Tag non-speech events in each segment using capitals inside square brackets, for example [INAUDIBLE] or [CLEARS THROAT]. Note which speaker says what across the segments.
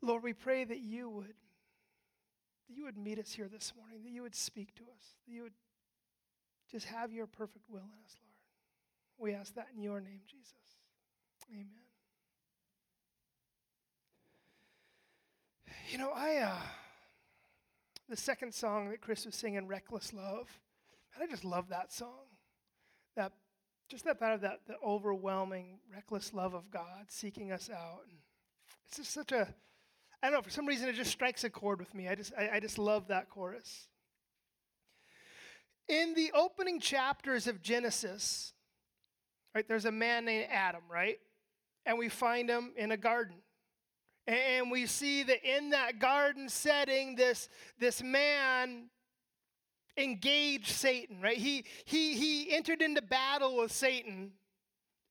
Speaker 1: Lord, we pray that you would that you would meet us here this morning, that you would speak to us, that you would just have your perfect will in us, Lord. We ask that in your name, Jesus. Amen. You know, I uh the second song that Chris was singing, Reckless Love, and I just love that song. That just that thought of that the overwhelming, reckless love of God seeking us out. And it's just such a I don't know, for some reason it just strikes a chord with me. I just, I, I just love that chorus. In the opening chapters of Genesis, right, there's a man named Adam, right? And we find him in a garden. And we see that in that garden setting, this, this man engaged Satan, right? He, he, he entered into battle with Satan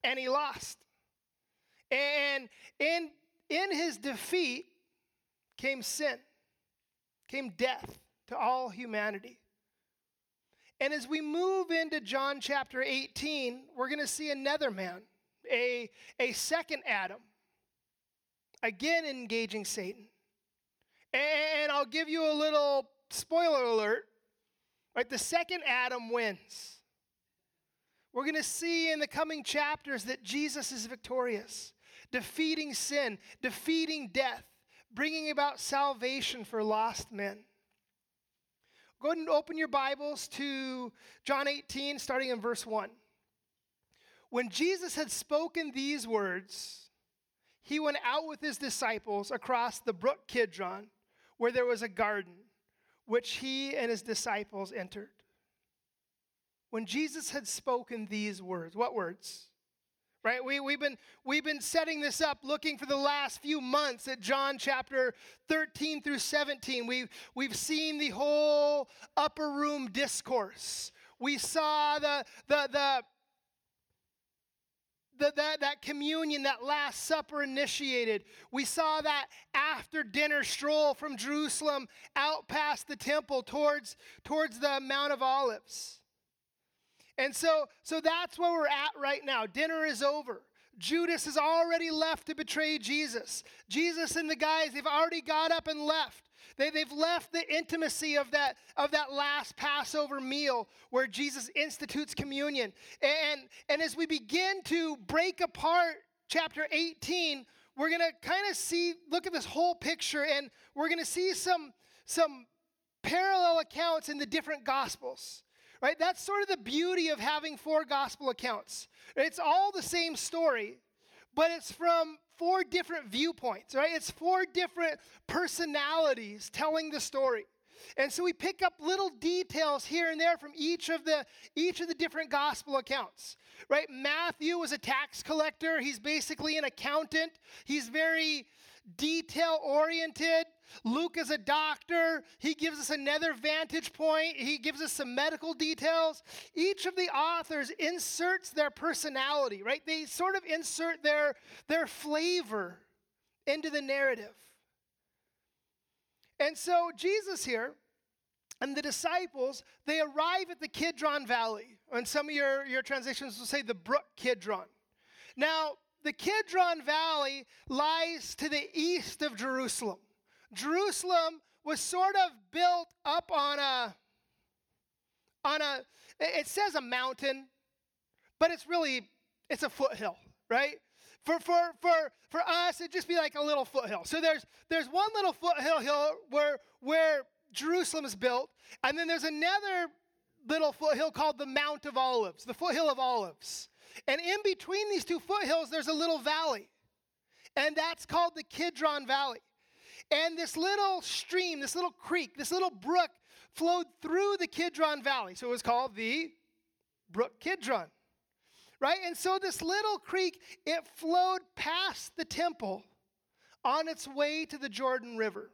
Speaker 1: and he lost. And in, in his defeat, came sin, came death to all humanity. And as we move into John chapter 18, we're going to see another man, a, a second Adam, again engaging Satan. And I'll give you a little spoiler alert. Right, the second Adam wins. We're going to see in the coming chapters that Jesus is victorious, defeating sin, defeating death bringing about salvation for lost men. Go ahead and open your Bibles to John 18, starting in verse 1. When Jesus had spoken these words, he went out with his disciples across the brook Kidron, where there was a garden, which he and his disciples entered. When Jesus had spoken these words, what words? Right? We, we've, been, we've been setting this up looking for the last few months at John chapter 13 through 17. We've, we've seen the whole upper room discourse. We saw the, the, the, the, that, that communion, that Last Supper initiated. We saw that after dinner stroll from Jerusalem out past the temple towards, towards the Mount of Olives. And so, so that's where we're at right now. Dinner is over. Judas has already left to betray Jesus. Jesus and the guys, they've already got up and left. They, they've left the intimacy of that, of that last Passover meal where Jesus institutes communion. And, and as we begin to break apart chapter 18, we're going to kind of see, look at this whole picture, and we're going to see some, some parallel accounts in the different gospels right? That's sort of the beauty of having four gospel accounts. It's all the same story, but it's from four different viewpoints, right? It's four different personalities telling the story. And so we pick up little details here and there from each of the each of the different gospel accounts. Right? Matthew was a tax collector. He's basically an accountant. He's very detail oriented. Luke is a doctor. He gives us another vantage point. He gives us some medical details. Each of the authors inserts their personality, right? They sort of insert their, their flavor into the narrative. And so Jesus here and the disciples, they arrive at the Kidron Valley. And some of your, your translations will say the brook Kidron. Now, the Kidron Valley lies to the east of Jerusalem. Jerusalem was sort of built up on a on a it says a mountain, but it's really it's a foothill, right? For for for for us, it'd just be like a little foothill. So there's there's one little foothill hill where where Jerusalem is built, and then there's another little foothill called the Mount of Olives, the foothill of Olives. And in between these two foothills, there's a little valley. And that's called the Kidron Valley. And this little stream, this little creek, this little brook flowed through the Kidron Valley. So it was called the Brook Kidron. Right? And so this little creek, it flowed past the temple on its way to the Jordan River.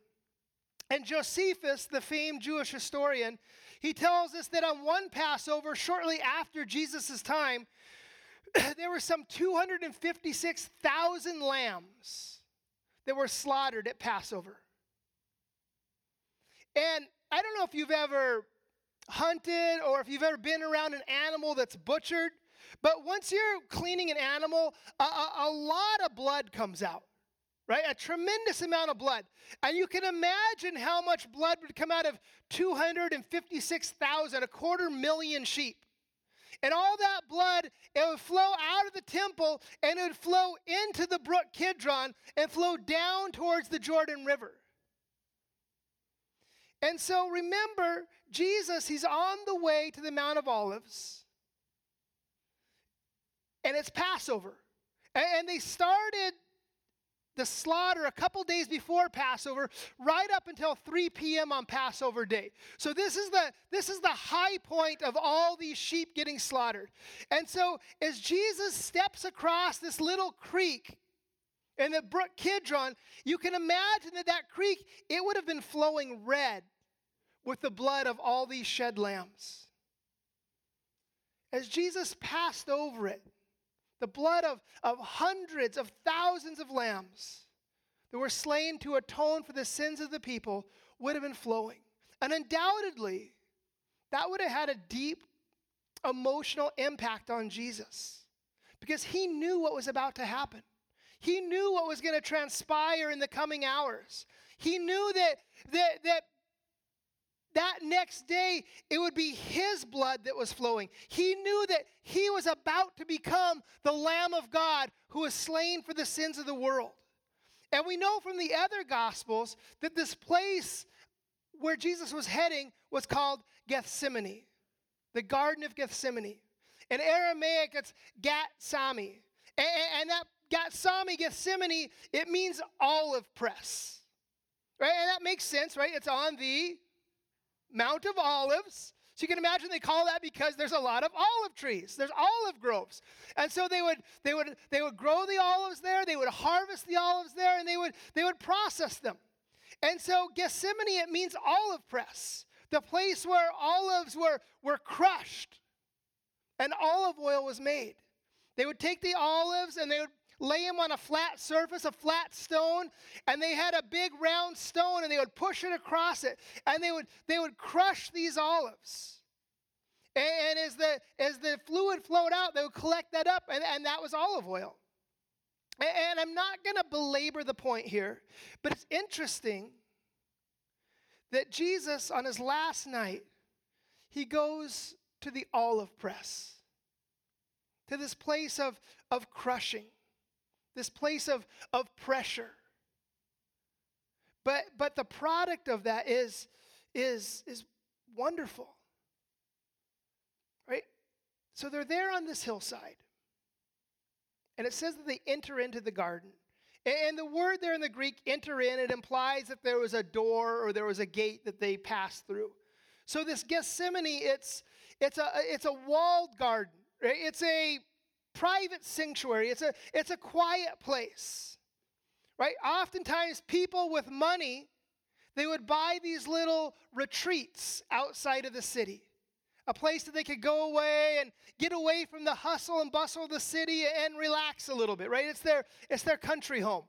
Speaker 1: And Josephus, the famed Jewish historian, he tells us that on one Passover, shortly after Jesus' time, [CLEARS THROAT] there were some 256,000 lambs that were slaughtered at Passover. And I don't know if you've ever hunted or if you've ever been around an animal that's butchered, but once you're cleaning an animal, a, a, a lot of blood comes out. right? A tremendous amount of blood. And you can imagine how much blood would come out of 256,000, a quarter million sheep. And all that blood, it would flow out of the temple and it would flow into the brook Kidron and flow down towards the Jordan River. And so remember, Jesus, he's on the way to the Mount of Olives. And it's Passover. And they started the slaughter a couple days before Passover, right up until 3 p.m. on Passover day. So this is the this is the high point of all these sheep getting slaughtered. And so as Jesus steps across this little creek in the brook Kidron, you can imagine that that creek it would have been flowing red with the blood of all these shed lambs. As Jesus passed over it, the blood of, of hundreds of thousands of lambs that were slain to atone for the sins of the people would have been flowing. And undoubtedly, that would have had a deep emotional impact on Jesus because he knew what was about to happen. He knew what was going to transpire in the coming hours. He knew that, that, that that next day it would be his blood that was flowing. He knew that he was about to become the Lamb of God who was slain for the sins of the world. And we know from the other Gospels that this place where Jesus was heading was called Gethsemane, the Garden of Gethsemane. In Aramaic, it's Gatsami. And, and that Gatsami, Gethsemane, it means olive press. Right? And that makes sense, right? It's on the Mount of Olives. So you can imagine they call that because there's a lot of olive trees. There's olive groves. And so they would they would they would grow the olives there, they would harvest the olives there, and they would they would process them. And so Gethsemane it means olive press, the place where olives were, were crushed and olive oil was made. They would take the olives and they would lay them on a flat surface, a flat stone, and they had a big round stone and they would push it across it and they would they would crush these olives. And, as the as the fluid flowed out, they would collect that up, and, and that was olive oil. And, and I'm not gonna belabor the point here, but it's interesting that Jesus on his last night, he goes to the olive press, to this place of, of crushing this place of, of pressure. But, but the product of that is, is, is wonderful. Right? So they're there on this hillside. And it says that they enter into the garden. And the word there in the Greek, enter in, it implies that there was a door or there was a gate that they passed through. So this Gethsemane, it's, it's, a, it's a walled garden. Right? It's a private sanctuary. It's a, it's a quiet place, right? Oftentimes, people with money, they would buy these little retreats outside of the city, a place that they could go away and get away from the hustle and bustle of the city and relax a little bit, right? It's their, it's their country home.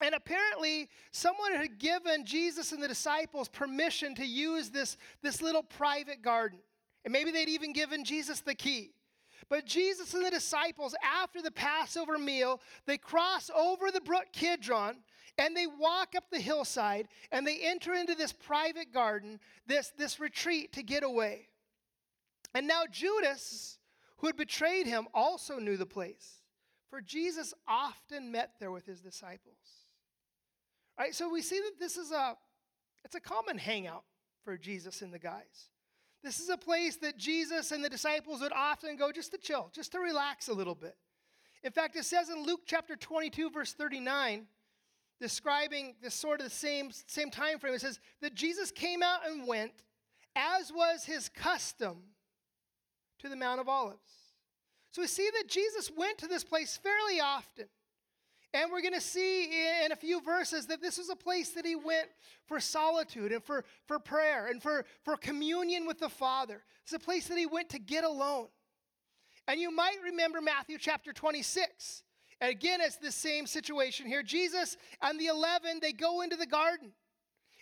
Speaker 1: And apparently, someone had given Jesus and the disciples permission to use this, this little private garden. And maybe they'd even given Jesus the key. But Jesus and the disciples, after the Passover meal, they cross over the brook Kidron and they walk up the hillside and they enter into this private garden, this, this retreat to get away. And now Judas, who had betrayed him, also knew the place, for Jesus often met there with his disciples. Right? So we see that this is a it's a common hangout for Jesus and the guys. This is a place that Jesus and the disciples would often go just to chill, just to relax a little bit. In fact, it says in Luke chapter 22, verse 39, describing this sort of the same, same time frame, it says that Jesus came out and went, as was his custom, to the Mount of Olives. So we see that Jesus went to this place fairly often. And we're going to see in a few verses that this was a place that he went for solitude and for, for prayer and for, for communion with the Father. It's a place that he went to get alone. And you might remember Matthew chapter 26. And again, it's the same situation here. Jesus and the 11, they go into the garden.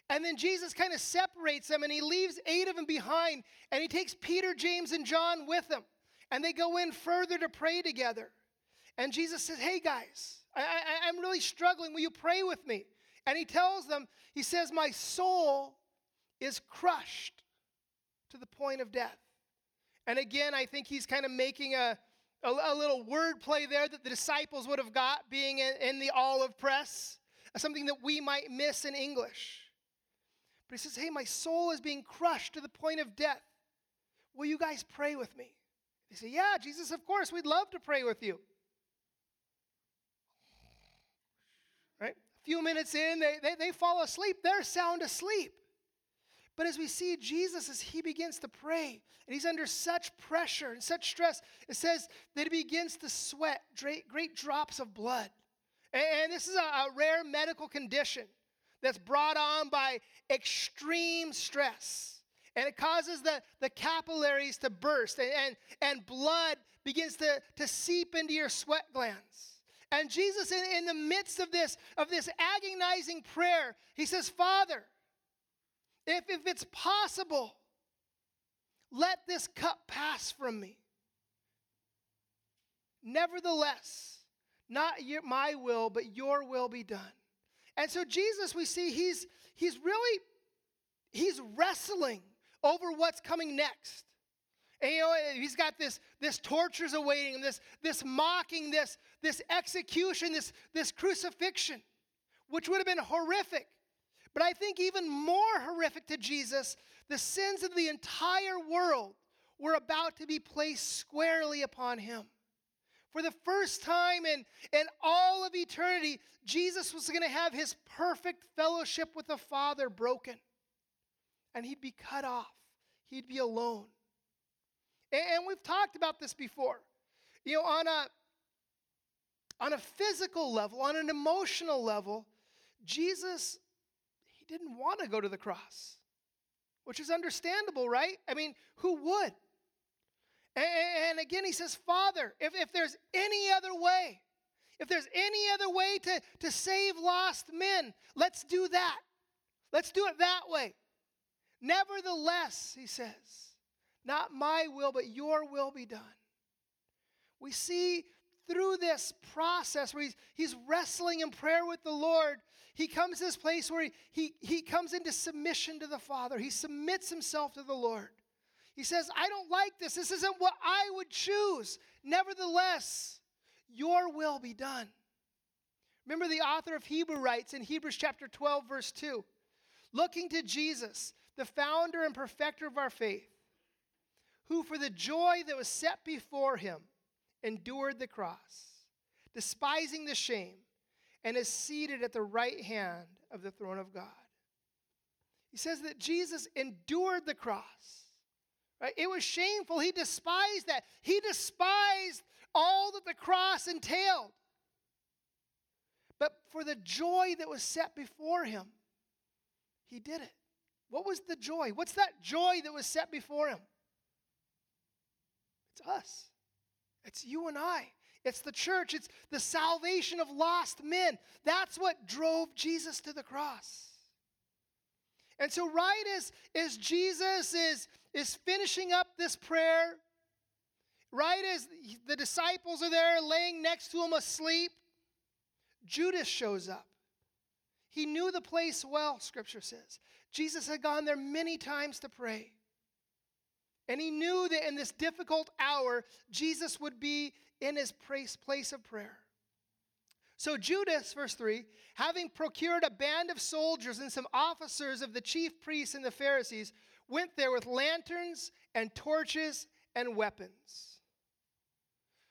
Speaker 1: And then Jesus kind of separates them and he leaves eight of them behind. And he takes Peter, James, and John with him. And they go in further to pray together. And Jesus says, Hey, guys, I, I, I'm really struggling. Will you pray with me? And he tells them, he says, My soul is crushed to the point of death. And again, I think he's kind of making a, a, a little word play there that the disciples would have got being in, in the olive press, something that we might miss in English. But he says, Hey, my soul is being crushed to the point of death. Will you guys pray with me? They say, Yeah, Jesus, of course, we'd love to pray with you. Right? A few minutes in, they, they, they fall asleep. They're sound asleep. But as we see Jesus, as he begins to pray, and he's under such pressure and such stress, it says that he begins to sweat great, great drops of blood. And, and this is a, a rare medical condition that's brought on by extreme stress. And it causes the, the capillaries to burst, and, and, and blood begins to, to seep into your sweat glands. And Jesus, in, in the midst of this, of this agonizing prayer, he says, Father, if, if it's possible, let this cup pass from me. Nevertheless, not your, my will, but your will be done. And so Jesus, we see he's he's really he's wrestling over what's coming next. And you know, he's got this, this tortures awaiting him, this, this mocking, this, this execution, this, this crucifixion, which would have been horrific. But I think even more horrific to Jesus, the sins of the entire world were about to be placed squarely upon him. For the first time in, in all of eternity, Jesus was going to have his perfect fellowship with the Father broken. And he'd be cut off, he'd be alone. And, we've talked about this before. You know, on a, on a physical level, on an emotional level, Jesus he didn't want to go to the cross, which is understandable, right? I mean, who would? And, again, he says, Father, if, if there's any other way, if there's any other way to, to save lost men, let's do that. Let's do it that way. Nevertheless, he says, not my will, but your will be done. We see through this process where he's, he's wrestling in prayer with the Lord, he comes to this place where he, he, he comes into submission to the Father. He submits himself to the Lord. He says, I don't like this. This isn't what I would choose. Nevertheless, your will be done. Remember, the author of Hebrew writes in Hebrews chapter 12, verse 2 looking to Jesus, the founder and perfecter of our faith, who for the joy that was set before him endured the cross, despising the shame and is seated at the right hand of the throne of God. He says that Jesus endured the cross. Right? It was shameful. He despised that. He despised all that the cross entailed. But for the joy that was set before him, he did it. What was the joy? What's that joy that was set before him? It's us. It's you and I. It's the church, it's the salvation of lost men. That's what drove Jesus to the cross. And so, right as, as Jesus is, is finishing up this prayer, right as the disciples are there laying next to him asleep, Judas shows up. He knew the place well, scripture says. Jesus had gone there many times to pray. And he knew that in this difficult hour, Jesus would be in his place of prayer. So Judas, verse 3, having procured a band of soldiers and some officers of the chief priests and the Pharisees, went there with lanterns and torches and weapons.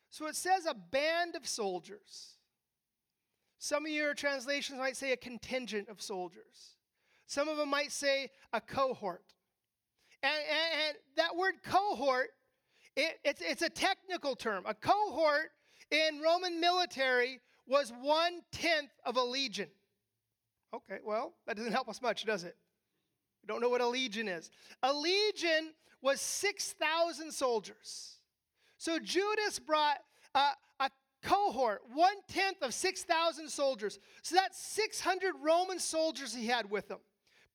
Speaker 1: So it says a band of soldiers. Some of your translations might say a contingent of soldiers. Some of them might say a cohort. And, and, and that word cohort it, it's, it's a technical term. A cohort in Roman military was one tenth of a legion. Okay, well, that doesn't help us much, does it? We don't know what a legion is. A legion was 6,000 soldiers. So Judas brought a, a cohort, one tenth of 6,000 soldiers. So that's 600 Roman soldiers he had with him.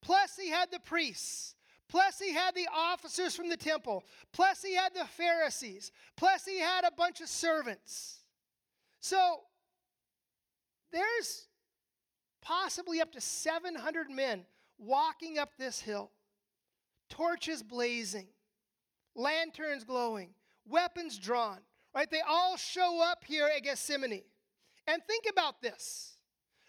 Speaker 1: Plus, he had the priests. Plus, he had the officers from the temple. Plus, he had the Pharisees. Plus, he had a bunch of servants. So, there's possibly up to 700 men walking up this hill, torches blazing, lanterns glowing, weapons drawn, right? They all show up here at Gethsemane. And think about this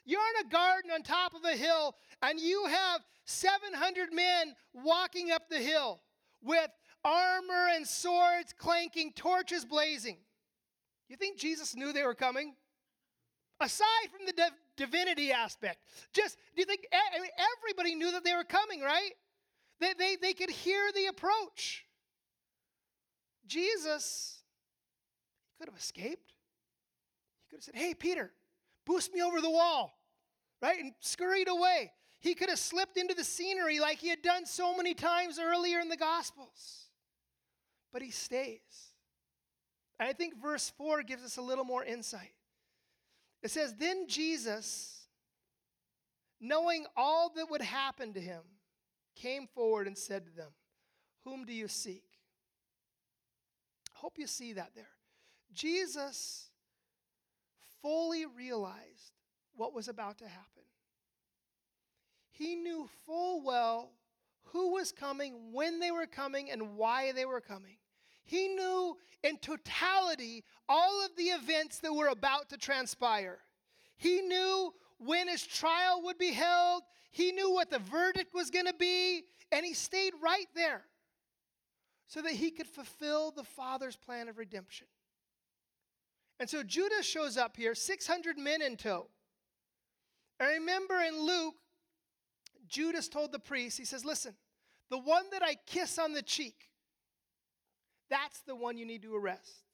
Speaker 1: you're in a garden on top of a hill, and you have 700 men walking up the hill with armor and swords clanking, torches blazing. You think Jesus knew they were coming? Aside from the div- divinity aspect, just do you think I mean, everybody knew that they were coming, right? They, they, they could hear the approach. Jesus could have escaped. He could have said, Hey, Peter, boost me over the wall, right? And scurried away. He could have slipped into the scenery like he had done so many times earlier in the Gospels. But he stays. And I think verse 4 gives us a little more insight. It says, Then Jesus, knowing all that would happen to him, came forward and said to them, Whom do you seek? I hope you see that there. Jesus fully realized what was about to happen. He knew full well who was coming, when they were coming, and why they were coming. He knew in totality all of the events that were about to transpire. He knew when his trial would be held, he knew what the verdict was going to be, and he stayed right there so that he could fulfill the Father's plan of redemption. And so Judas shows up here, 600 men in tow. And remember in Luke, Judas told the priest, he says, Listen, the one that I kiss on the cheek, that's the one you need to arrest.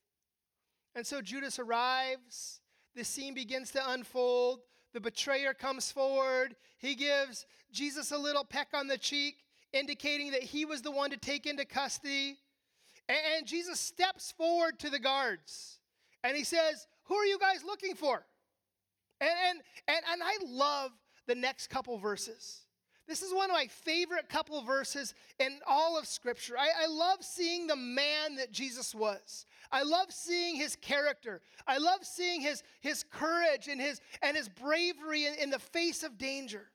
Speaker 1: And so Judas arrives. The scene begins to unfold. The betrayer comes forward. He gives Jesus a little peck on the cheek, indicating that he was the one to take into custody. And Jesus steps forward to the guards and he says, Who are you guys looking for? And, and, and, and I love the next couple verses. This is one of my favorite couple verses in all of Scripture. I, I, love seeing the man that Jesus was. I love seeing his character. I love seeing his, his courage and his, and his bravery in, in the face of danger.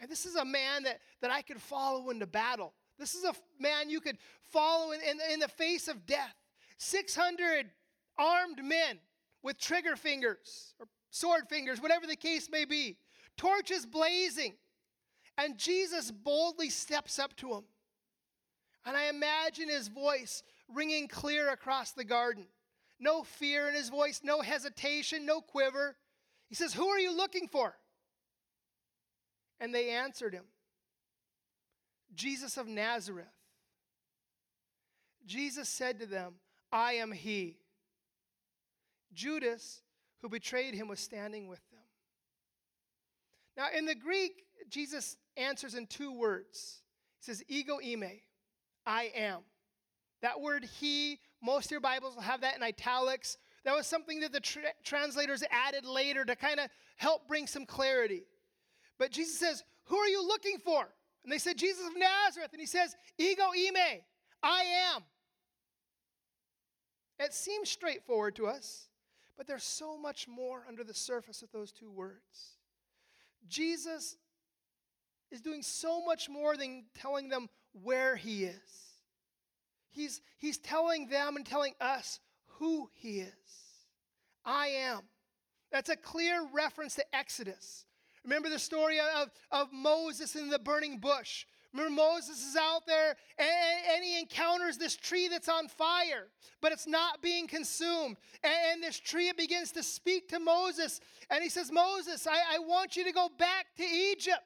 Speaker 1: And this is a man that, that I could follow into battle. This is a man you could follow in, in, in the face of death. 600 armed men with trigger fingers or sword fingers, whatever the case may be, torches blazing and Jesus boldly steps up to him. And I imagine his voice ringing clear across the garden. No fear in his voice, no hesitation, no quiver. He says, Who are you looking for? And they answered him, Jesus of Nazareth. Jesus said to them, I am he. Judas, who betrayed him, was standing with them. Now, in the Greek, Jesus answers in two words. He says, ego eimi, I am. That word he, most of your Bibles will have that in italics. That was something that the tra- translators added later to kind of help bring some clarity. But Jesus says, Who are you looking for? And they said, Jesus of Nazareth. And he says, Ego eimi, I am. It seems straightforward to us, but there's so much more under the surface of those two words. Jesus is doing so much more than telling them where he is. He's, he's telling them and telling us who he is. I am. That's a clear reference to Exodus. Remember the story of, of Moses in the burning bush. Moses is out there and, and, he encounters this tree that's on fire, but it's not being consumed. And, and this tree begins to speak to Moses. And he says, Moses, I, I want you to go back to Egypt.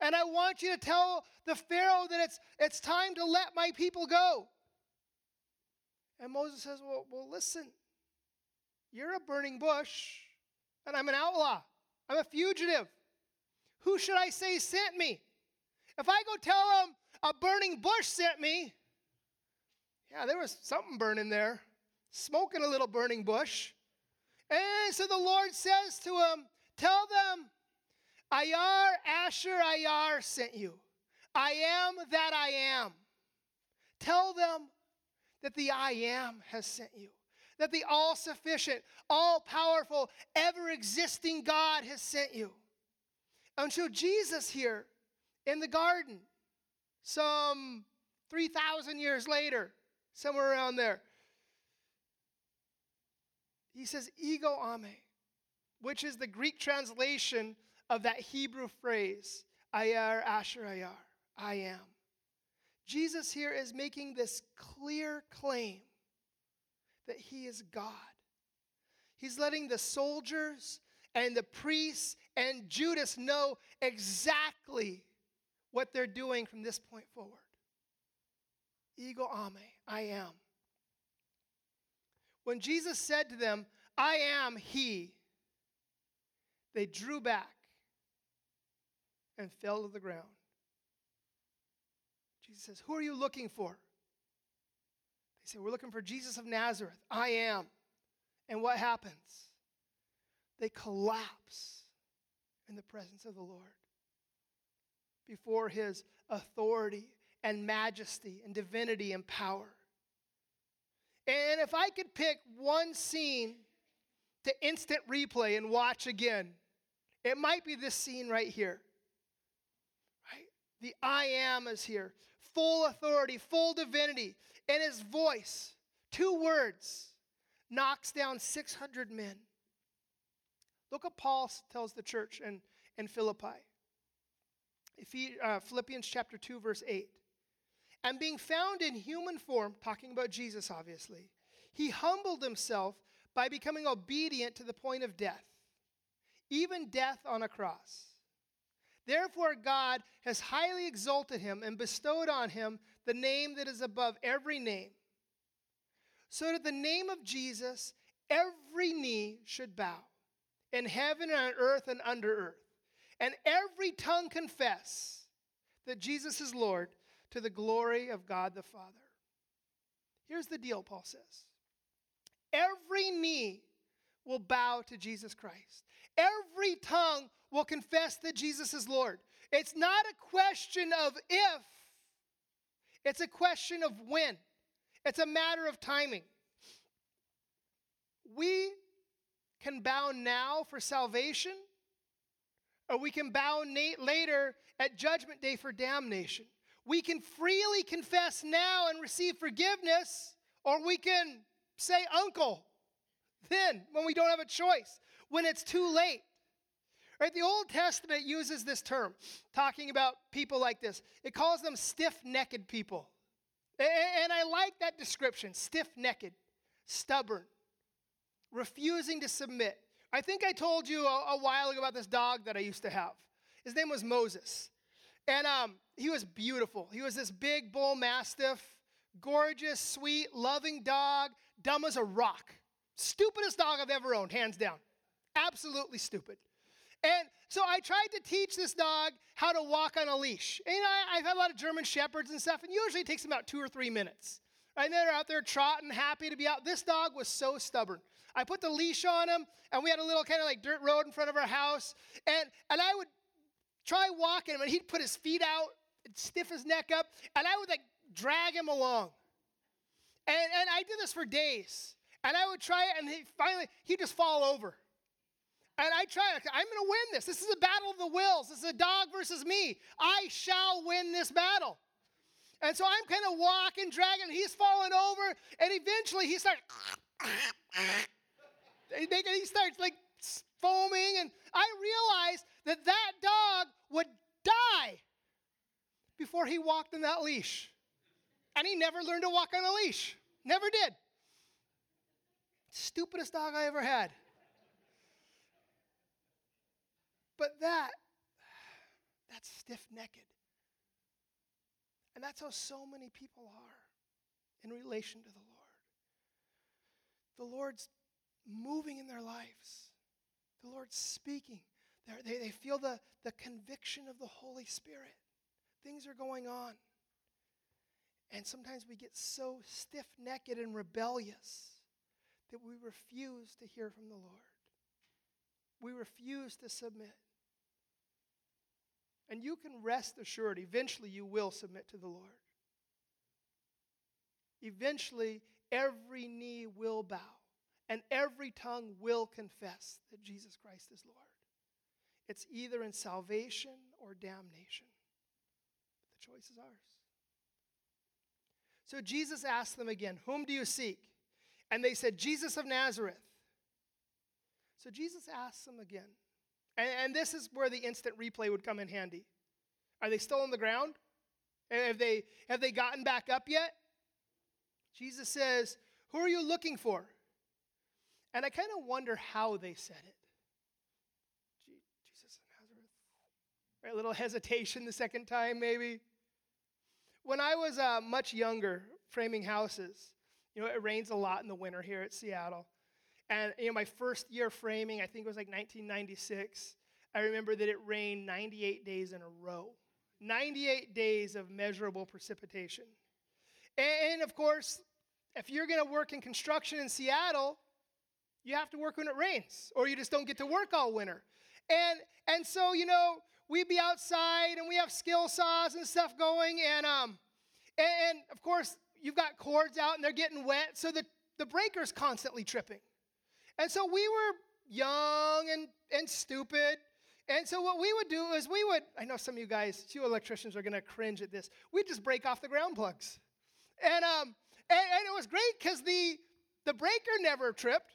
Speaker 1: And I want you to tell the Pharaoh that it's, it's time to let my people go. And Moses says, Well, well, listen, you're a burning bush, and I'm an outlaw. I'm a fugitive. Who should I say sent me? If I go tell them a burning bush sent me, yeah, there was something burning there, smoking a little burning bush. And so the Lord says to him, Tell them Ayar Asher Ayar sent you. I am that I am. Tell them that the I am has sent you. that the all sufficient, all powerful, ever existing God has sent you. And so Jesus here in the garden, some 3,000 years later, somewhere around there, he says, Ego eimi, which is the Greek translation of that Hebrew phrase, ayar asher ayar, I am. Jesus here is making this clear claim that he is God. He's letting the soldiers and the priests and Judas know exactly what they're doing from this point forward. Ego eimi, I am. When Jesus said to them, I am he, they drew back and fell to the ground. Jesus says, Who are you looking for? They say, We're looking for Jesus of Nazareth. I am. And what happens? They collapse in the presence of the Lord before his authority and majesty and divinity and power. And if I could pick one scene to instant replay and watch again, it might be this scene right here. Right? The I am is here. Full authority, full divinity. And his voice, two words, knocks down 600 men. Look what Paul tells the church in, in Philippi. Uh, Philippians chapter 2, verse 8. And being found in human form, talking about Jesus obviously, he humbled himself by becoming obedient to the point of death, even death on a cross. Therefore, God has highly exalted him and bestowed on him the name that is above every name, so that the name of Jesus every knee should bow, in heaven and on earth and under earth, and every tongue confess that Jesus is Lord to the glory of God the Father. Here's the deal, Paul says every knee will bow to Jesus Christ, every tongue will confess that Jesus is Lord. It's not a question of if, it's a question of when. It's a matter of timing. We can bow now for salvation, or we can bow na- later at Judgment Day for damnation. We can freely confess now and receive forgiveness, or we can say uncle then when we don't have a choice, when it's too late. Right? The Old Testament uses this term, talking about people like this. It calls them stiff necked people. And I like that description stiff necked, stubborn, refusing to submit. I think I told you a, a, while ago about this dog that I used to have. His name was Moses. And um, he was beautiful. He was this big bull mastiff, gorgeous, sweet, loving dog, dumb as a rock. Stupidest dog I've ever owned, hands down. Absolutely stupid. And so I tried to teach this dog how to walk on a leash. And you know, I, have had a lot of German shepherds and stuff, and usually it takes them about two or three minutes. And they're out there trotting, happy to be out. This dog was so stubborn. I put the leash on him, and we had a little kind of like dirt road in front of our house. And, and I would try walking him, and he'd put his feet out, stiff his neck up, and I would like drag him along. And, and I did this for days. And I would try it, and he, finally, he'd just fall over. And I try, I'm going to win this. This is a battle of the wills. This is a dog versus me. I shall win this battle. And so I'm kind of walking, dragging, he's falling over, and eventually he starts, he starts like foaming, and I realized that that dog would die before he walked on that leash. And he never learned to walk on a leash. Never did. Stupidest dog I ever had. But that, that's stiff necked. And that's how so many people are in relation to the Lord. The Lord's moving in their lives, the Lord's speaking. They, they feel the, the conviction of the Holy Spirit. Things are going on. And sometimes we get so stiff necked and rebellious that we refuse to hear from the Lord. We refuse to submit. And you can rest assured, eventually you will submit to the Lord. Eventually, every knee will bow and every tongue will confess that Jesus Christ is Lord. It's either in salvation or damnation. But the choice is ours. So Jesus asked them again, Whom do you seek? And they said, Jesus of Nazareth. So Jesus asked them again. And, and this is where the instant replay would come in handy. Are they still on the ground? Have they, have they gotten back up yet? Jesus says, Who are you looking for? And I kind of wonder how they said it. Jesus of Nazareth. Right, a little hesitation the second time, maybe. When I was uh, much younger, framing houses, you know, it rains a lot in the winter here at Seattle. And, you know, my first year framing, I think it was like 1996, I remember that it rained 98 days in a row. 98 days of measurable precipitation. And, of course, if you're going to work in construction in Seattle, you have to work when it rains, or you just don't get to work all winter. And, and so, you know, we'd be outside and we have skill saws and stuff going, and, um, and, and of course, you've got cords out and they're getting wet, so the, the breaker's constantly tripping. And so we were young and, and stupid, and so what we would do is we would, I know some of you guys, few electricians are gonna cringe at this. We'd just break off the ground plugs. And um, and, and it was great because the the breaker never tripped,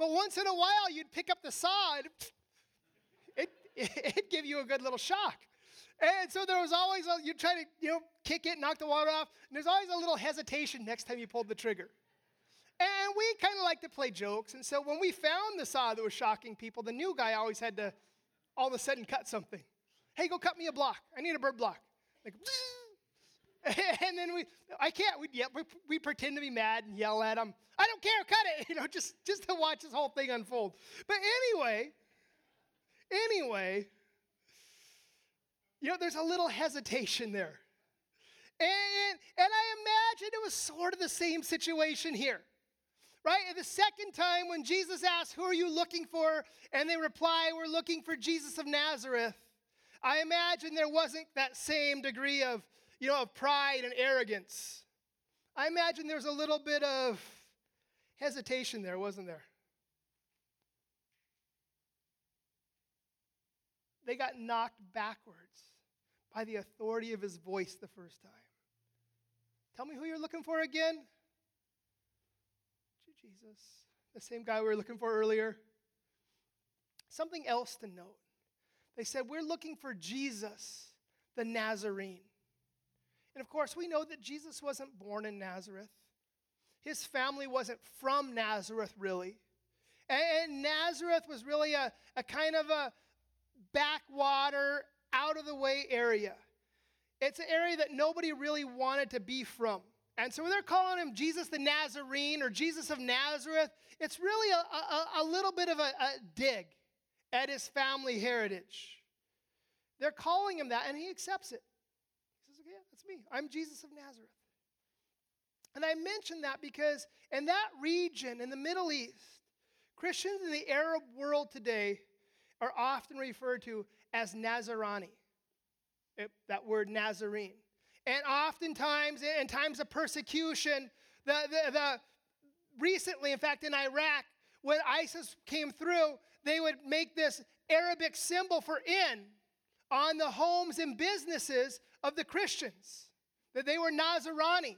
Speaker 1: but once in a while you'd pick up the saw and it, it, [LAUGHS] it'd give you a good little shock. And so there was always a, you'd try to, you know, kick it, knock the water off, and there's always a little hesitation next time you pulled the trigger. And we kind of like to play jokes. And so when we found the saw that was shocking people, the new guy always had to all of a sudden cut something. Hey, go cut me a block. I need a bird block. Like, [LAUGHS] [LAUGHS] and then we, I can't. We, yeah, we, we pretend to be mad and yell at him. I don't care. Cut it. [LAUGHS] You know, just just to watch this whole thing unfold. But anyway, anyway, you know, there's a little hesitation there. And, and I imagine it was sort of the same situation here. Right? And the second time when Jesus asked, Who are you looking for? And they reply, We're looking for Jesus of Nazareth. I imagine there wasn't that same degree of, you know, of pride and arrogance. I imagine there's a little bit of hesitation there, wasn't there? They got knocked backwards by the authority of his voice the first time. Tell me who you're looking for again. Jesus, the same guy we were looking for earlier. Something else to note. They said, We're looking for Jesus, the Nazarene. And of course, we know that Jesus wasn't born in Nazareth. His family wasn't from Nazareth, really. And, Nazareth was really a, a kind of a backwater, out of the way area. It's an area that nobody really wanted to be from. And so when they're calling him Jesus the Nazarene or Jesus of Nazareth, it's really a, a, a little bit of a, a dig at his family heritage. They're calling him that, and he accepts it. He says, Okay, that's me. I'm Jesus of Nazareth. And I mention that because in that region, in the Middle East, Christians in the Arab world today are often referred to as Nazarani. It, that word Nazarene. And oftentimes, in times of persecution, the, the, the recently, in fact, in Iraq, when ISIS came through, they would make this Arabic symbol for in on the homes and businesses of the Christians, that they were Nazarani.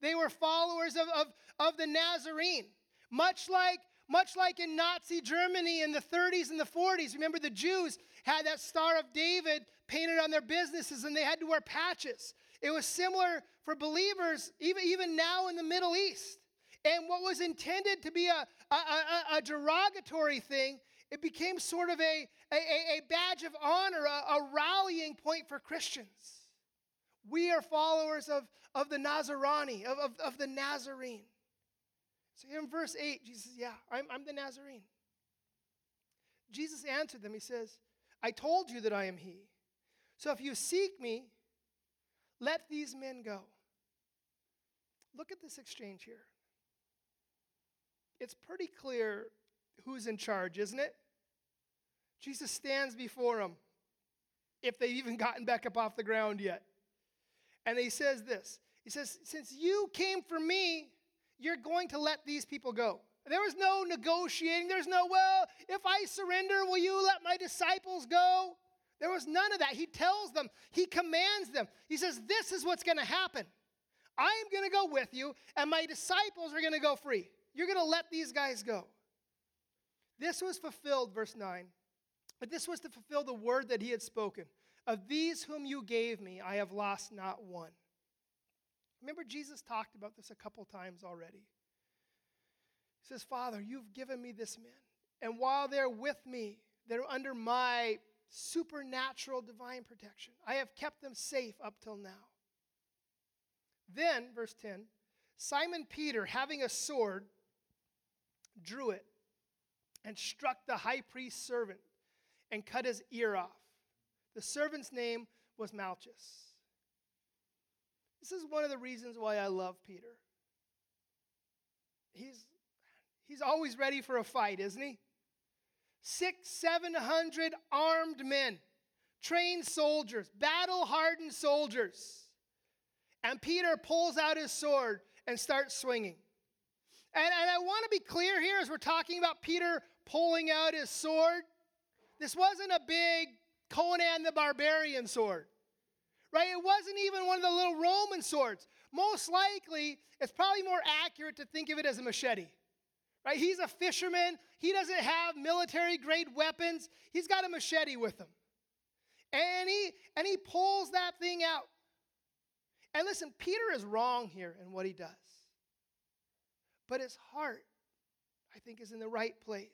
Speaker 1: They were followers of, of, of the Nazarene. Much like, much like in Nazi Germany in the 30s and the 40s. Remember, the Jews had that Star of David painted on their businesses and they had to wear patches. It was similar for believers, even, even now in the Middle East. And what was intended to be a, a, a, a derogatory thing, it became sort of a, a, a badge of honor, a, a rallying point for Christians. We are followers of, of the Nazarani, of, of, of the Nazarene. So here in verse 8, Jesus says, Yeah, I'm, I'm the Nazarene. Jesus answered them, He says, I told you that I am He. So if you seek me, let these men go. Look at this exchange here. It's pretty clear who's in charge, isn't it? Jesus stands before them, if they've even gotten back up off the ground yet. And he says this He says, Since you came for me, you're going to let these people go. There was no negotiating. There's no, well, if I surrender, will you let my disciples go? There was none of that. He tells them, he commands them. He says, This is what's going to happen. I am going to go with you, and my disciples are going to go free. You're going to let these guys go. This was fulfilled, verse 9. But this was to fulfill the word that he had spoken. Of these whom you gave me, I have lost not one. Remember, Jesus talked about this a couple times already. He says, Father, you've given me this man. And while they're with me, they're under my supernatural divine protection. I have kept them safe up till now. Then, verse 10 Simon Peter, having a sword, drew it and struck the high priest's servant and cut his ear off. The servant's name was Malchus. This is one of the reasons why I love Peter. He's, he's always ready for a fight, isn't he? Six, seven hundred armed men, trained soldiers, battle hardened soldiers. And Peter pulls out his sword and starts swinging. And, and I want to be clear here as we're talking about Peter pulling out his sword. This wasn't a big Conan the Barbarian sword, right? It wasn't even one of the little Roman swords. Most likely, it's probably more accurate to think of it as a machete, right? He's a fisherman. He doesn't have military grade weapons. He's got a machete with him. And he, and he pulls that thing out. And listen, Peter is wrong here in what he does. But his heart, I think, is in the right place.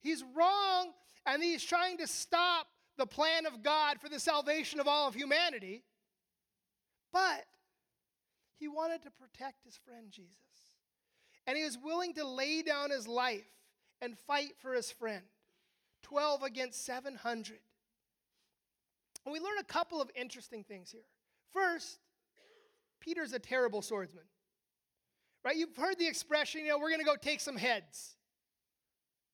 Speaker 1: He's wrong, and he's trying to stop the plan of God for the salvation of all of humanity. But he wanted to protect his friend Jesus. And he was willing to lay down his life and fight for his friend. 12 against 700. And we learn a couple of interesting things here. First, Peter's a terrible swordsman. Right? You've heard the expression, you know, we're going to go take some heads.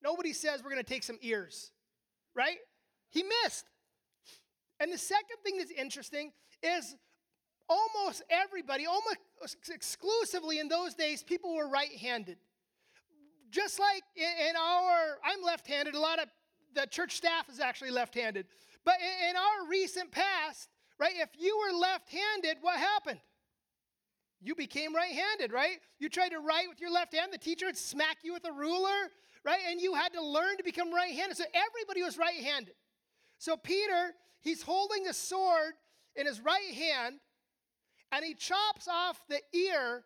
Speaker 1: Nobody says we're going to take some ears. Right? He missed. And the second thing that's interesting is almost everybody, almost exclusively in those days, people were right handed. Just like in our, I'm left handed, a lot of the church staff is actually left handed. But in our recent past, right, if you were left handed, what happened? You became right handed, right? You tried to write with your left hand, the teacher would smack you with a ruler, right? And you had to learn to become right handed. So everybody was right handed. So Peter, he's holding a sword in his right hand, and he chops off the ear,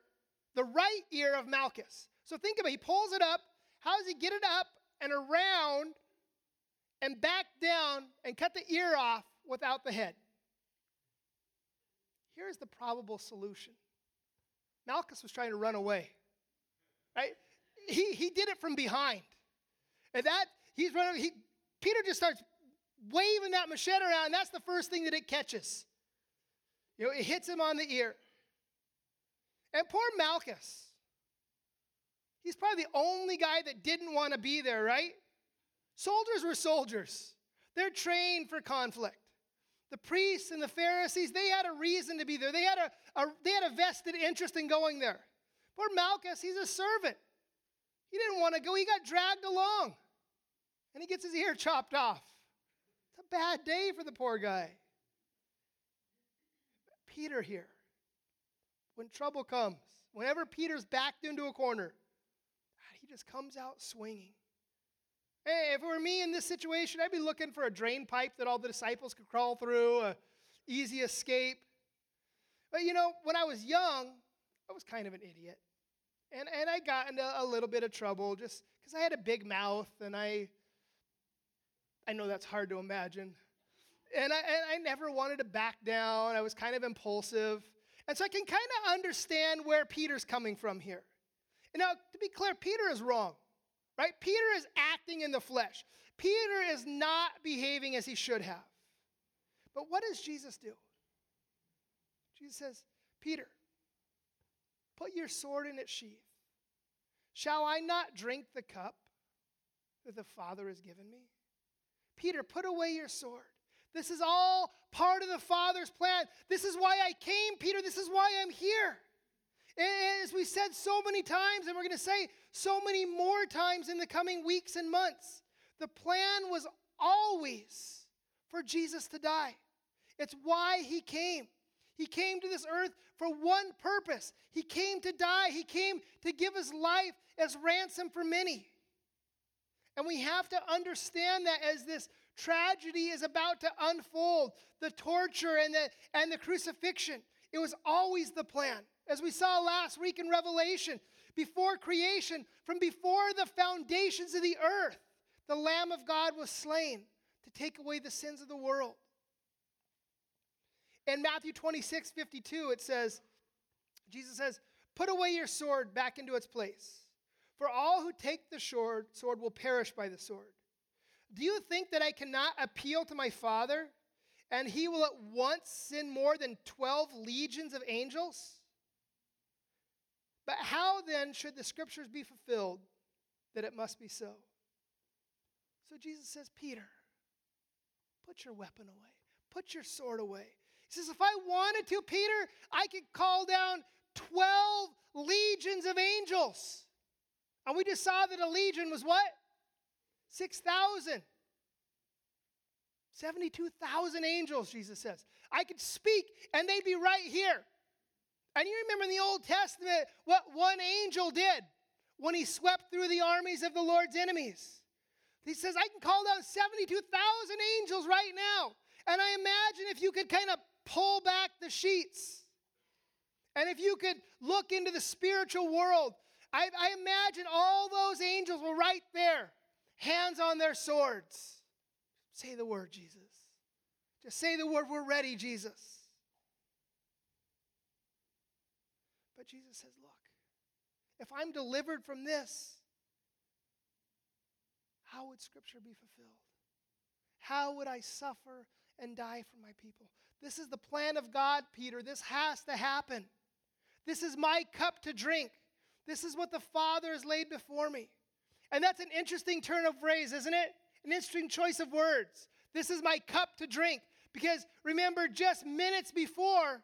Speaker 1: the right ear of Malchus. So think about it. He pulls it up. How does he get it up and around and back down and cut the ear off without the head? Here's the probable solution Malchus was trying to run away. Right? He, he did it from behind. And that, he's running, he, Peter just starts waving that machete around, and that's the first thing that it catches. You know, it hits him on the ear. And poor Malchus, he's probably the only guy that didn't want to be there, right? Soldiers were soldiers, they're trained for conflict. The priests and the Pharisees, they had a reason to be there. They had a, a, they had a vested interest in going there. Poor Malchus, he's a servant. He didn't want to go, he got dragged along. And he gets his ear chopped off. Bad day for the poor guy. Peter here, when trouble comes, whenever Peter's backed into a corner, he just comes out swinging. Hey, if it were me in this situation, I'd be looking for a drain pipe that all the disciples could crawl through, a easy escape. But you know, when I was young, I was kind of an idiot. And, and I got into a little bit of trouble just because I had a big mouth and I I know that's hard to imagine. And I, and I never wanted to back down. I was kind of impulsive. And so I can kind of understand where Peter's coming from here. And now, to be clear, Peter is wrong. Right? Peter is acting in the flesh. Peter is not behaving as he should have. But what does Jesus do? Jesus says, Peter, put your sword in its sheath. Shall I not drink the cup that the Father has given me? Peter, put away your sword. This is all part of the Father's plan. This is why I came, Peter. This is why I'm here. As we said so many times, and we're going to say so many more times in the coming weeks and months. The plan was always for Jesus to die. It's why he came. He came to this earth for one purpose. He came to die. He came to give his life as ransom for many. And we have to understand that as this tragedy is about to unfold, the torture and the, and the crucifixion, it was always the plan. As we saw last week in Revelation, before creation, from before the foundations of the earth, the Lamb of God was slain to take away the sins of the world. In Matthew 26, 52, it says, Jesus says, Put away your sword back into its place. For all who take the sword, sword will perish by the sword. Do you think that I cannot appeal to my Father, and he will at once send more than 12 legions of angels? But how then should the scriptures be fulfilled that it must be so? So Jesus says, Peter, put your weapon away, put your sword away. He says, if I wanted to, Peter, I could call down 12 legions of angels. And we just saw that a legion was what? 6,000. 72,000 angels, Jesus says. I could speak and they'd be right here. And you remember in the Old Testament what one angel did when he swept through the armies of the Lord's enemies. He says, I can call down 72,000 angels right now. And I imagine if you could kind of pull back the sheets and if you could look into the spiritual world, I, I imagine all those angels were right there, hands on their swords. Say the word, Jesus. Just say the word, we're ready, Jesus. But Jesus says, Look, if I'm delivered from this, how would Scripture be fulfilled? How would I suffer and die for my people? This is the plan of God, Peter. This has to happen. This is my cup to drink. This is what the Father has laid before me. And that's an interesting turn of phrase, isn't it? An interesting choice of words. This is my cup to drink. Because remember, just minutes before,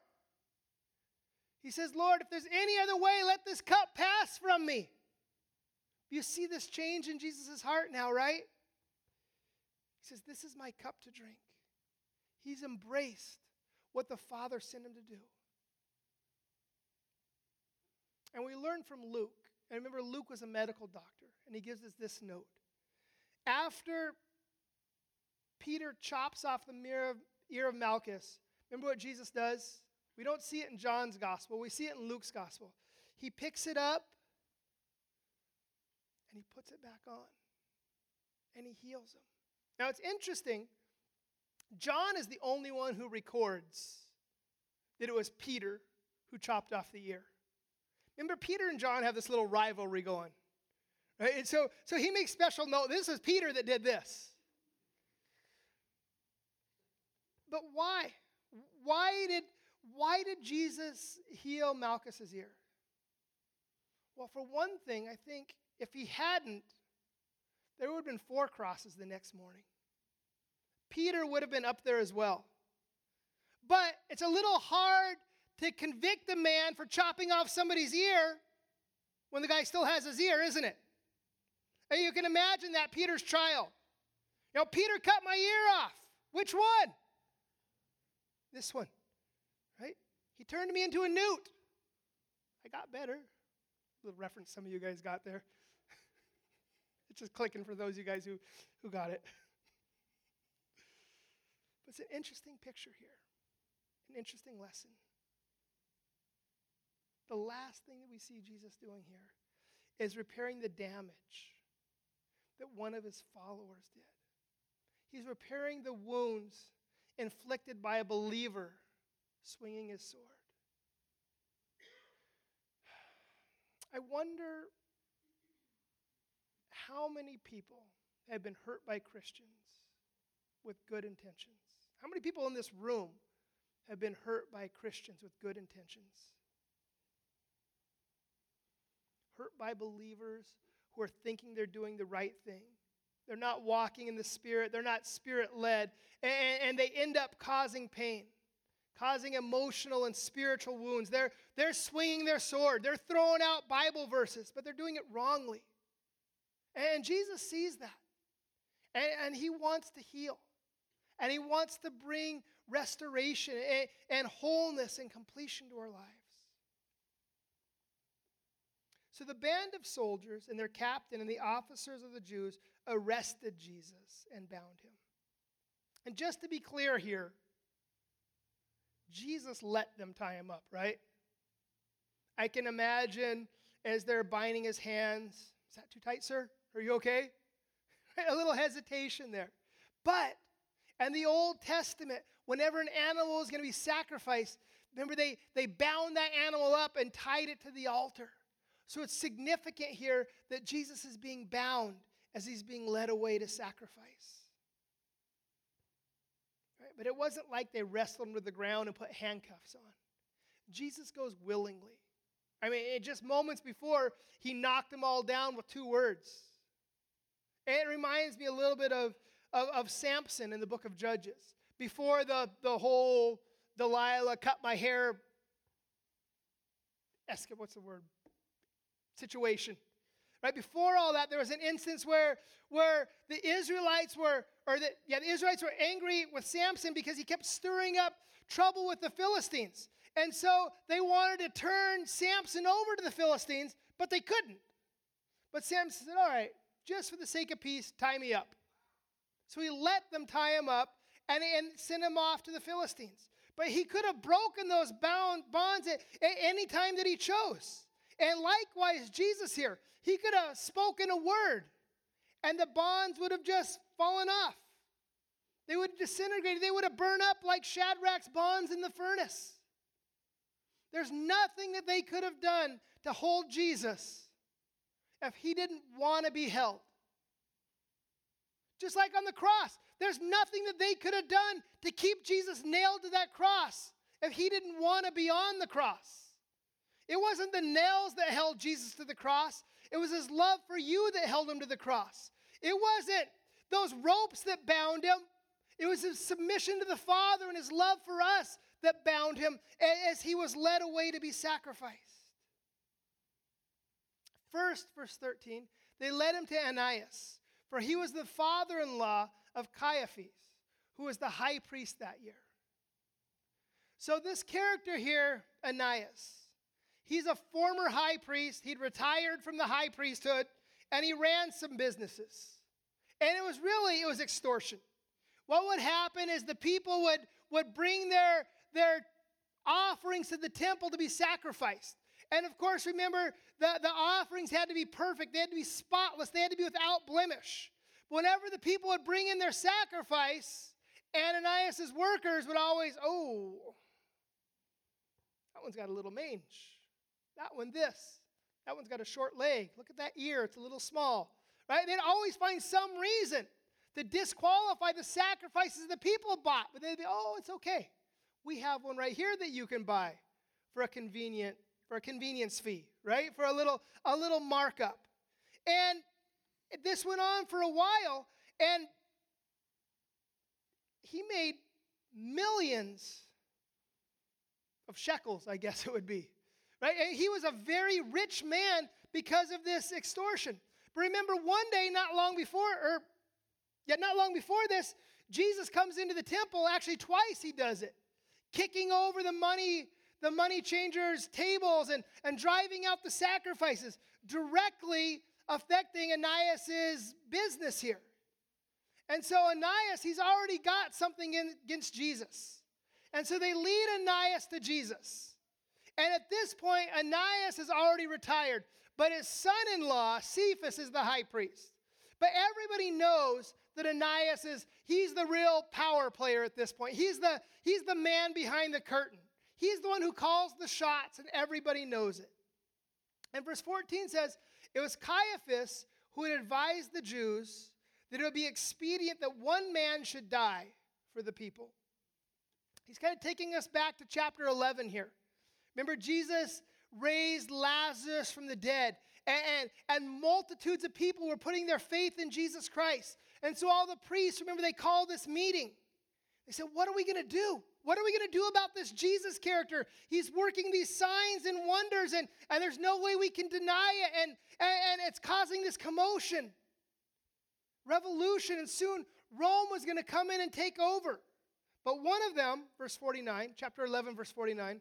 Speaker 1: he says, Lord, if there's any other way, let this cup pass from me. You see this change in Jesus' heart now, right? He says, This is my cup to drink. He's embraced what the Father sent him to do. And we learn from Luke. And remember, Luke was a medical doctor, and he gives us this note. After Peter chops off the ear of Malchus, remember what Jesus does? We don't see it in John's gospel, we see it in Luke's gospel. He picks it up and he puts it back on and he heals him. Now it's interesting. John is the only one who records that it was Peter who chopped off the ear. Remember, Peter and John have this little rivalry going. Right? And so, so he makes special note this is Peter that did this. But why? Why did, why did Jesus heal Malchus's ear? Well, for one thing, I think if he hadn't, there would have been four crosses the next morning. Peter would have been up there as well. But it's a little hard to convict a man for chopping off somebody's ear when the guy still has his ear, isn't it? And you can imagine that Peter's trial. You know, Peter cut my ear off. Which one? This one, right? He turned me into a newt. I got better. Little reference some of you guys got there. [LAUGHS] it's just clicking for those of you guys who, who got it. [LAUGHS] but it's an interesting picture here, an interesting lesson. The last thing that we see Jesus doing here is repairing the damage that one of his followers did. He's repairing the wounds inflicted by a believer swinging his sword. I wonder how many people have been hurt by Christians with good intentions. How many people in this room have been hurt by Christians with good intentions? Hurt by believers who are thinking they're doing the right thing. They're not walking in the Spirit, they're not Spirit led, and, and they end up causing pain, causing emotional and spiritual wounds. They're, they're swinging their sword, they're throwing out Bible verses, but they're doing it wrongly. And Jesus sees that. And, and he wants to heal. And he wants to bring restoration and, and wholeness and completion to our lives. So the band of soldiers and their captain and the officers of the Jews arrested Jesus and bound him. And just to be clear here, Jesus let them tie him up, right? I can imagine as they're binding his hands. Is that too tight, sir? Are you okay? [LAUGHS] A little hesitation there. But in the Old Testament, whenever an animal is going to be sacrificed, remember they, they bound that animal up and tied it to the altar. So it's significant here that Jesus is being bound as he's being led away to sacrifice. Right? But it wasn't like they wrestled him to the ground and put handcuffs on. Jesus goes willingly. I mean, just moments before, he knocked them all down with two words. And it reminds me a little bit of, of, of Samson in the book of Judges. Before the, the whole Delilah cut my hair, esca- what's the word? Situation. Right before all that, there was an instance where, where the Israelites were, or the, yeah, the Israelites were angry with Samson because he kept stirring up trouble with the Philistines. And so they wanted to turn Samson over to the Philistines, but they couldn't. But Samson said, All right, just for the sake of peace, tie me up. So he let them tie him up and, and send him off to the Philistines. But he could have broken those bound bonds at, at any time that he chose. And likewise, Jesus here, he could have spoken a word and the bonds would have just fallen off. They would have disintegrated. They would have burned up like Shadrach's bonds in the furnace. There's nothing that they could have done to hold Jesus if he didn't want to be held. Just like on the cross, there's nothing that they could have done to keep Jesus nailed to that cross if he didn't want to be on the cross. It wasn't the nails that held Jesus to the cross, it was his love for you that held him to the cross. It wasn't those ropes that bound him, it was his submission to the Father and his love for us that bound him as he was led away to be sacrificed. First, verse 13, they led him to Ananias, for he was the father in law of Caiaphas, who was the high priest that year. So, this character here, Ananias, he's a former high priest. He'd retired from the high priesthood and he ran some businesses. And it was really, it was extortion. What would happen is the people would, would bring their, their offerings to the temple to be sacrificed. And of course, remember, the, the offerings had to be perfect, they had to be spotless, they had to be without blemish. Whenever the people would bring in their sacrifice, Ananias' workers would always, oh, that one's got a little mange. That one, this. That one's got a short leg. Look at that ear, it's a little small. Right? They'd always find some reason to disqualify the sacrifices the people bought. But they'd be, oh, it's okay. We have one right here that you can buy for a convenient for a convenience fee, right? For a little a little markup. And this went on for a while and he made millions of shekels, I guess it would be. Right? And he was a very rich man because of this extortion. But remember one day not long before or yet not long before this, Jesus comes into the temple, actually twice he does it, kicking over the money the money changers' tables and, and driving out the sacrifices, directly affecting Ananias' business here. And so Ananias, he's already got something in, against Jesus. And so they lead Ananias to Jesus. And at this point, Ananias is already retired, but his son in law, Caiaphas, is the high priest. But everybody knows that Ananias is, he's the real power player at this point. He's the, he's the man behind the curtain. He's the one who calls the shots, and everybody knows it. And verse 14 says, It was Caiaphas who had advised the Jews that it would be expedient that one man should die for the people. He's kind of taking us back to chapter 11 here. Remember, Jesus raised Lazarus from the dead, and, and, and, multitudes of people were putting their faith in Jesus Christ. And so all the priests, remember, they called this meeting. They said, What are we going to do? What are we going to do about this Jesus character? He's working these signs and wonders, and, and there's no way we can deny it, and, and, and it's causing this commotion, revolution, and soon Rome was going to come in and take over. But one of them, verse 49, chapter 11, verse 49,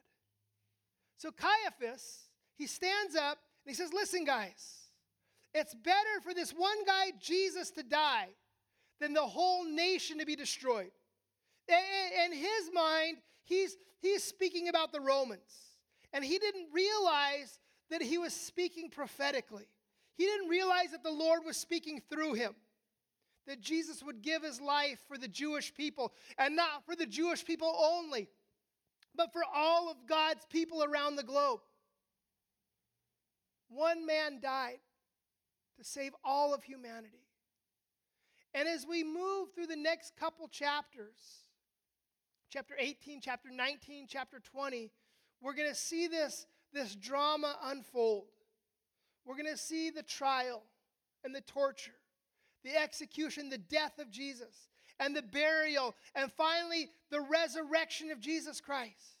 Speaker 1: So Caiaphas, he stands up and he says, Listen, guys, it's better for this one guy, Jesus, to die than the whole nation to be destroyed. In his mind, he's, he's speaking about the Romans. And he didn't realize that he was speaking prophetically. He didn't realize that the Lord was speaking through him. That Jesus would give his life for the Jewish people, and not for the Jewish people only, but for all of God's people around the globe. One man died to save all of humanity. And as we move through the next couple chapters, chapter 18, chapter 19, chapter 20, we're going to see this, this drama unfold. We're going to see the trial and the torture, the execution, the death of Jesus, and the burial, and finally the resurrection of Jesus Christ.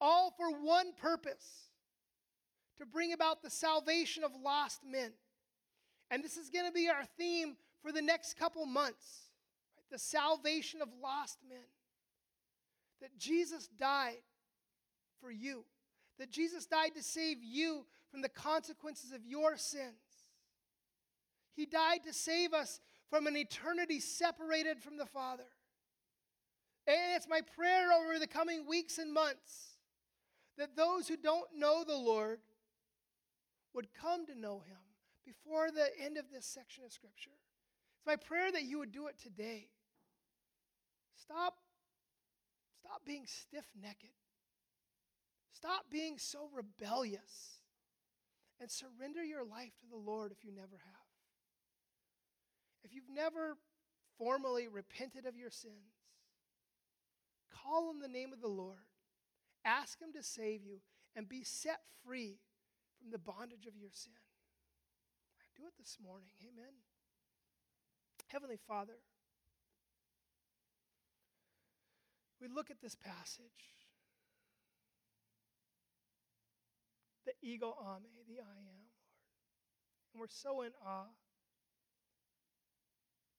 Speaker 1: All for one purpose to bring about the salvation of lost men. And this is going to be our theme for the next couple months right? the salvation of lost men. That Jesus died for you, that Jesus died to save you from the consequences of your sins. He died to save us from an eternity separated from the Father. And it's my prayer over the coming weeks and months that those who don't know the Lord would come to know him before the end of this section of Scripture. It's my prayer that you would do it today. Stop, stop being stiff necked. Stop being so rebellious. And surrender your life to the Lord if you never have. If you've never formally repented of your sins, call on the name of the Lord. Ask Him to save you and be set free from the bondage of your sin. Do it this morning. Amen. Heavenly Father, we look at this passage. The ego eimi, the I am, Lord. And we're so in awe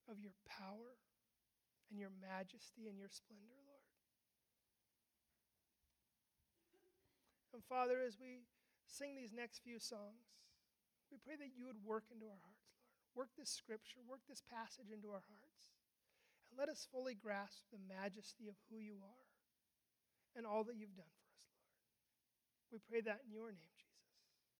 Speaker 1: of your power and your majesty and your splendor, Lord. And Father, as we sing these next few songs, we pray that you would work into our hearts, Lord. Work this scripture, work this passage into our hearts. And let us fully grasp the majesty of who you are and all that you've done for us, Lord. We pray that in your name.